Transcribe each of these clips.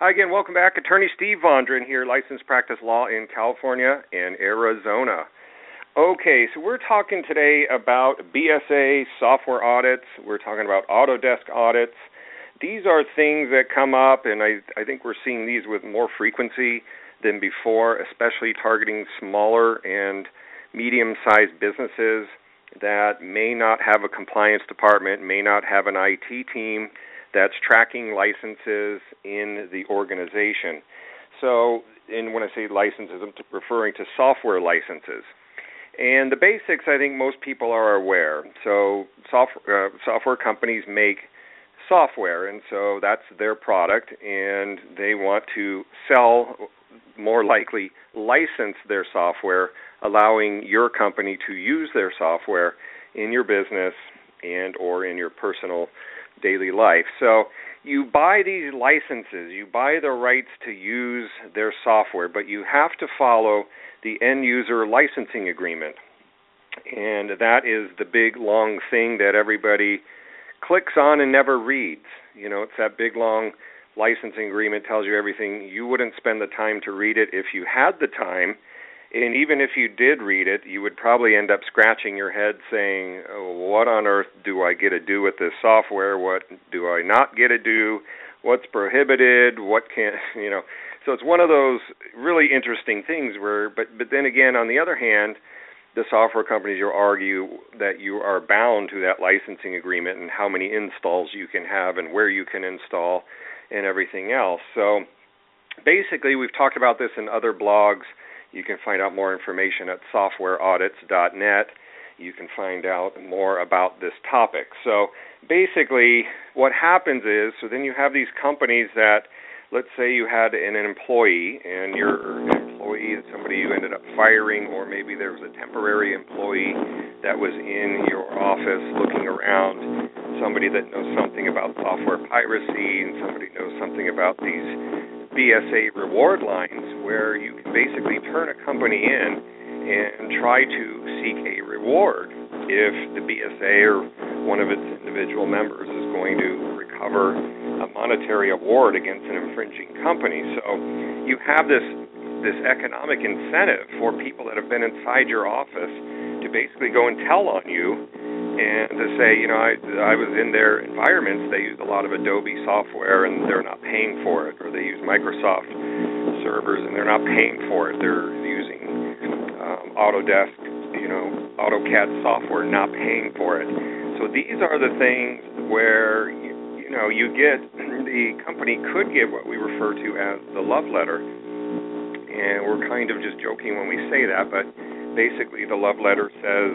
Hi again, welcome back. Attorney Steve Vondran here, licensed practice law in California and Arizona. Okay, so we're talking today about BSA software audits. We're talking about Autodesk audits. These are things that come up, and I, I think we're seeing these with more frequency than before, especially targeting smaller and medium sized businesses that may not have a compliance department, may not have an IT team that's tracking licenses in the organization. So, and when I say licenses, I'm referring to software licenses. And the basics, I think most people are aware. So, software uh, software companies make software, and so that's their product, and they want to sell, more likely, license their software, allowing your company to use their software in your business and or in your personal daily life. So you buy these licenses, you buy the rights to use their software, but you have to follow the end user licensing agreement. And that is the big long thing that everybody clicks on and never reads. You know, it's that big long licensing agreement tells you everything. You wouldn't spend the time to read it if you had the time and even if you did read it, you would probably end up scratching your head saying, oh, "What on earth do I get to do with this software? What do I not get to do? What's prohibited? What can't you know?" So it's one of those really interesting things where, but but then again, on the other hand, the software companies will argue that you are bound to that licensing agreement and how many installs you can have and where you can install and everything else. So basically, we've talked about this in other blogs you can find out more information at softwareaudits.net. You can find out more about this topic. So basically, what happens is so then you have these companies that, let's say you had an employee and your employee is somebody you ended up firing, or maybe there was a temporary employee that was in your office looking around, somebody that knows something about software piracy, and somebody knows something about these BSA reward lines where you can basically turn a company in and try to seek a reward if the BSA or one of its individual members is going to recover a monetary award against an infringing company. So you have this this economic incentive for people that have been inside your office to basically go and tell on you and to say, you know, I I was in their environments. They use a lot of Adobe software, and they're not paying for it, or they use Microsoft servers, and they're not paying for it. They're using um, Autodesk, you know, AutoCAD software, not paying for it. So these are the things where you, you know you get the company could get what we refer to as the love letter, and we're kind of just joking when we say that, but basically the love letter says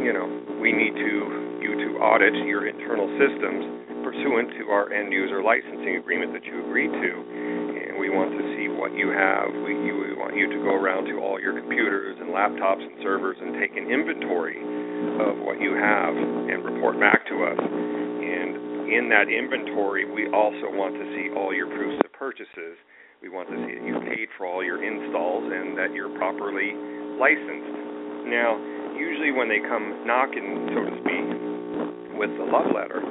you know, we need to you to audit your internal systems pursuant to our end user licensing agreement that you agreed to. And we want to see what you have. We, you, we want you to go around to all your computers and laptops and servers and take an inventory of what you have and report back to us. And in that inventory, we also want to see all your proofs of purchases. We want to see that you paid for all your installs and that you're properly licensed. Now, usually when they come knocking, so to speak, with the love letter,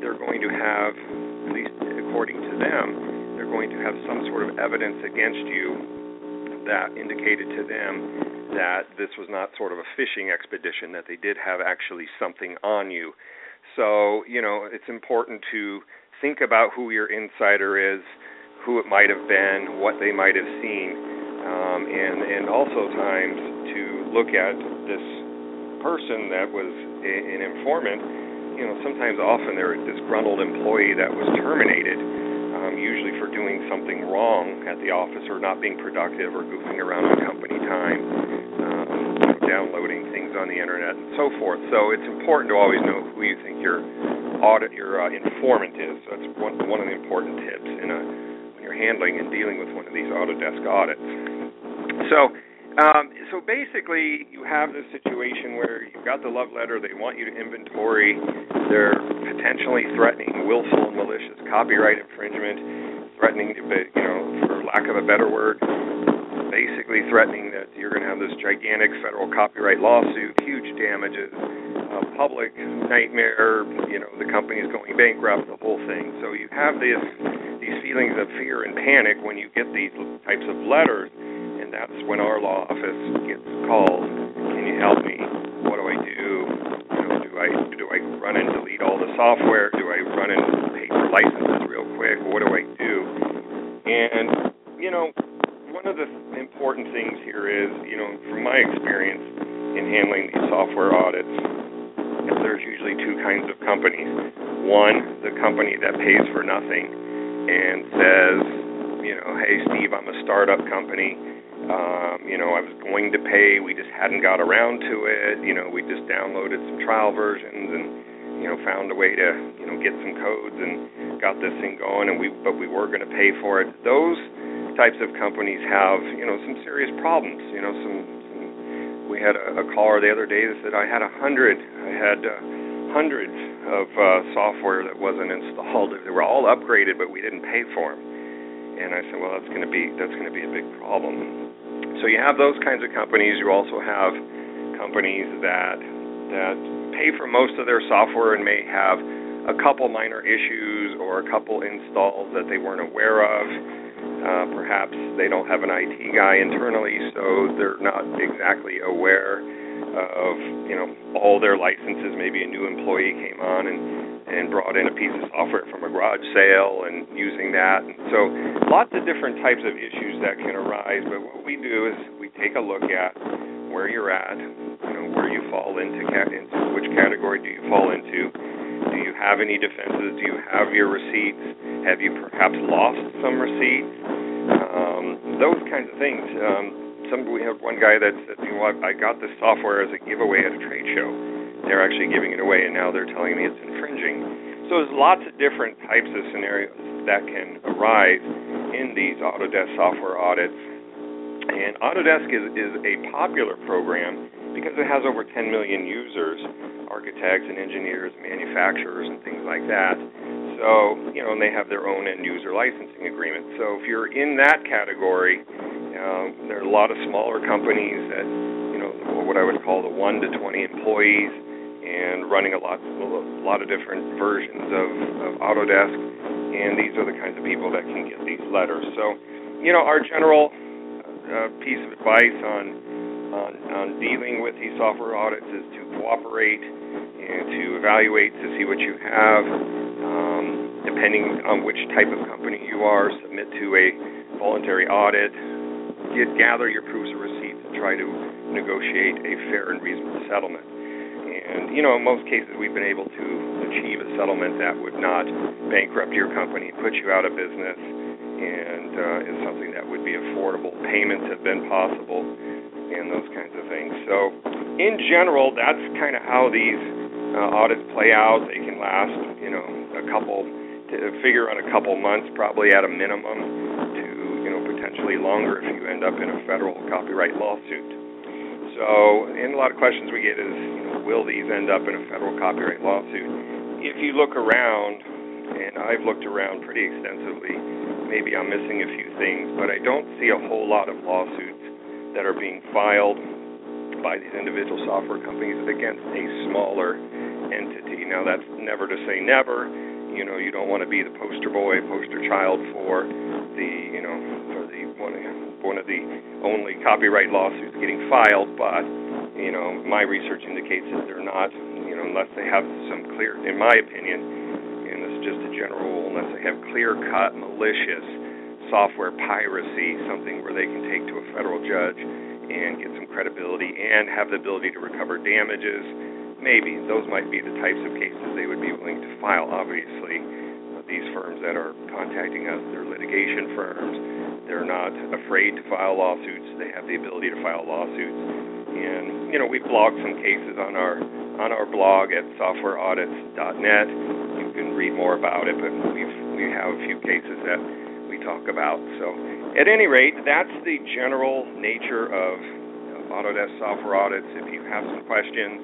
they're going to have, at least according to them, they're going to have some sort of evidence against you that indicated to them that this was not sort of a fishing expedition, that they did have actually something on you. So, you know, it's important to think about who your insider is, who it might have been, what they might have seen, um, and and also times to look at this person that was an informant, you know, sometimes often they're a disgruntled employee that was terminated, um, usually for doing something wrong at the office or not being productive or goofing around on company time, um, downloading things on the internet and so forth. So it's important to always know who you think your audit your uh, informant is. That's one one of the important tips in a when you're handling and dealing with one of these Autodesk audits. So. Um, so basically, you have this situation where you've got the love letter. They want you to inventory. They're potentially threatening willful and malicious copyright infringement, threatening, you know, for lack of a better word, basically threatening that you're going to have this gigantic federal copyright lawsuit, huge damages, public nightmare. You know, the company's going bankrupt, the whole thing. So you have this these feelings of fear and panic when you get these types of letters, that's when our law office gets called. Can you help me? What do I do? You know, do I do I run and delete all the software? Do I run and pay for licenses real quick? What do I do? And you know, one of the important things here is, you know, from my experience in handling these software audits, there's usually two kinds of companies. One, the company that pays for nothing and says, you know, hey, Steve, I'm a startup company. Um, you know, I was going to pay, we just hadn't got around to it. You know, we just downloaded some trial versions and you know found a way to you know get some codes and got this thing going and we but we were going to pay for it those types of companies have, you know, some serious problems. You know, some, we had a, a caller the other day that said I had a hundred, I had uh, hundreds of uh, software that wasn't installed. They were all upgraded, but we didn't pay for them. And I said, well, that's going to be that's going to be a big problem. So you have those kinds of companies. You also have companies that that pay for most of their software and may have a couple minor issues or a couple installs that they weren't aware of uh, perhaps they don't have an IT guy internally, so they're not exactly aware of you know all their licenses. Maybe a new employee came on and and brought in a piece of software from a garage sale and using that. And so lots of different types of issues that can arise. But what we do is we take a look at where you're at, you know where you fall into, into which category do you fall into do you have any defenses? Do you have your receipts? Have you perhaps lost some receipts? Um, those kinds of things. Um, some we have one guy that said, you know, I, I got this software as a giveaway at a trade show. They're actually giving it away, and now they're telling me it's infringing. So there's lots of different types of scenarios that can arise in these Autodesk software audits. And Autodesk is, is a popular program because it has over 10 million users architects and engineers, manufacturers, and things like that. So, you know, and they have their own end user licensing agreement. So, if you're in that category, um, there are a lot of smaller companies that, you know, what I would call the one to 20 employees, and running a lot, a lot of different versions of, of Autodesk. And these are the kinds of people that can get these letters. So, you know, our general uh, piece of advice on on, on dealing with these software audits is to cooperate and to evaluate to see what you have. Um, depending on which type of company you are, submit to a voluntary audit. Get, gather your proofs of receipts and try to negotiate a fair and reasonable settlement. And you know, in most cases, we've been able to achieve a settlement that would not bankrupt your company, put you out of business, and uh, is something that would be affordable. Payments have been possible and those kinds of things. So, in general, that's kind of how these uh, audits play out. They can last, you know, a couple, to figure on a couple months, probably at a minimum, to potentially longer if you end up in a federal copyright lawsuit. So, and a lot of questions we get is, you know, will these end up in a federal copyright lawsuit? If you look around, and I've looked around pretty extensively, maybe I'm missing a few things, but I don't see a whole lot of lawsuits that are being filed by these individual software companies against a smaller entity. Now, that's never to say never. You know, you don't want to be the poster boy, poster child for the, you know, for the one, one of the only copyright lawsuits getting filed. But, you know, my research indicates that they're not. You know, unless they have some clear, in my opinion, and this is just a general rule, unless they have clear-cut, malicious software piracy, something where they can take to a federal judge and get some credibility and have the ability to recover damages. Maybe those might be the types of cases they would be willing to file. Obviously, these firms that are contacting us, they're litigation firms. They're not afraid to file lawsuits. They have the ability to file lawsuits. And you know, we blogged some cases on our on our blog at softwareaudits.net. You can read more about it, but we've we have a few cases that we talk about. So, at any rate, that's the general nature of Autodesk software audits. If you have some questions,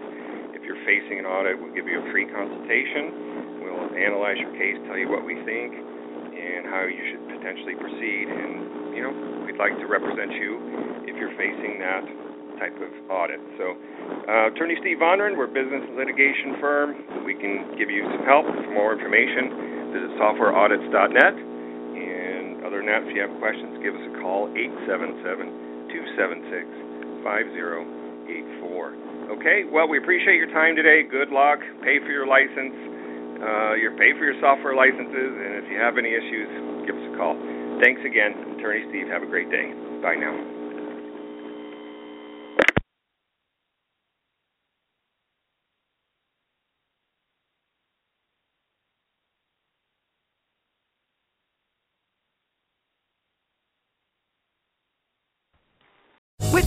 if you're facing an audit, we'll give you a free consultation. We'll analyze your case, tell you what we think, and how you should potentially proceed. And you know, we'd like to represent you if you're facing that type of audit. So, uh, Attorney Steve Vondran, we're a business litigation firm. We can give you some help. For more information, visit softwareaudits.net. And other than that, if you have questions, give us a call 877 276 5084. Okay, well, we appreciate your time today. Good luck. Pay for your license. Uh, your pay for your software licenses, and if you have any issues, give us a call. Thanks again, Attorney Steve. Have a great day. Bye now.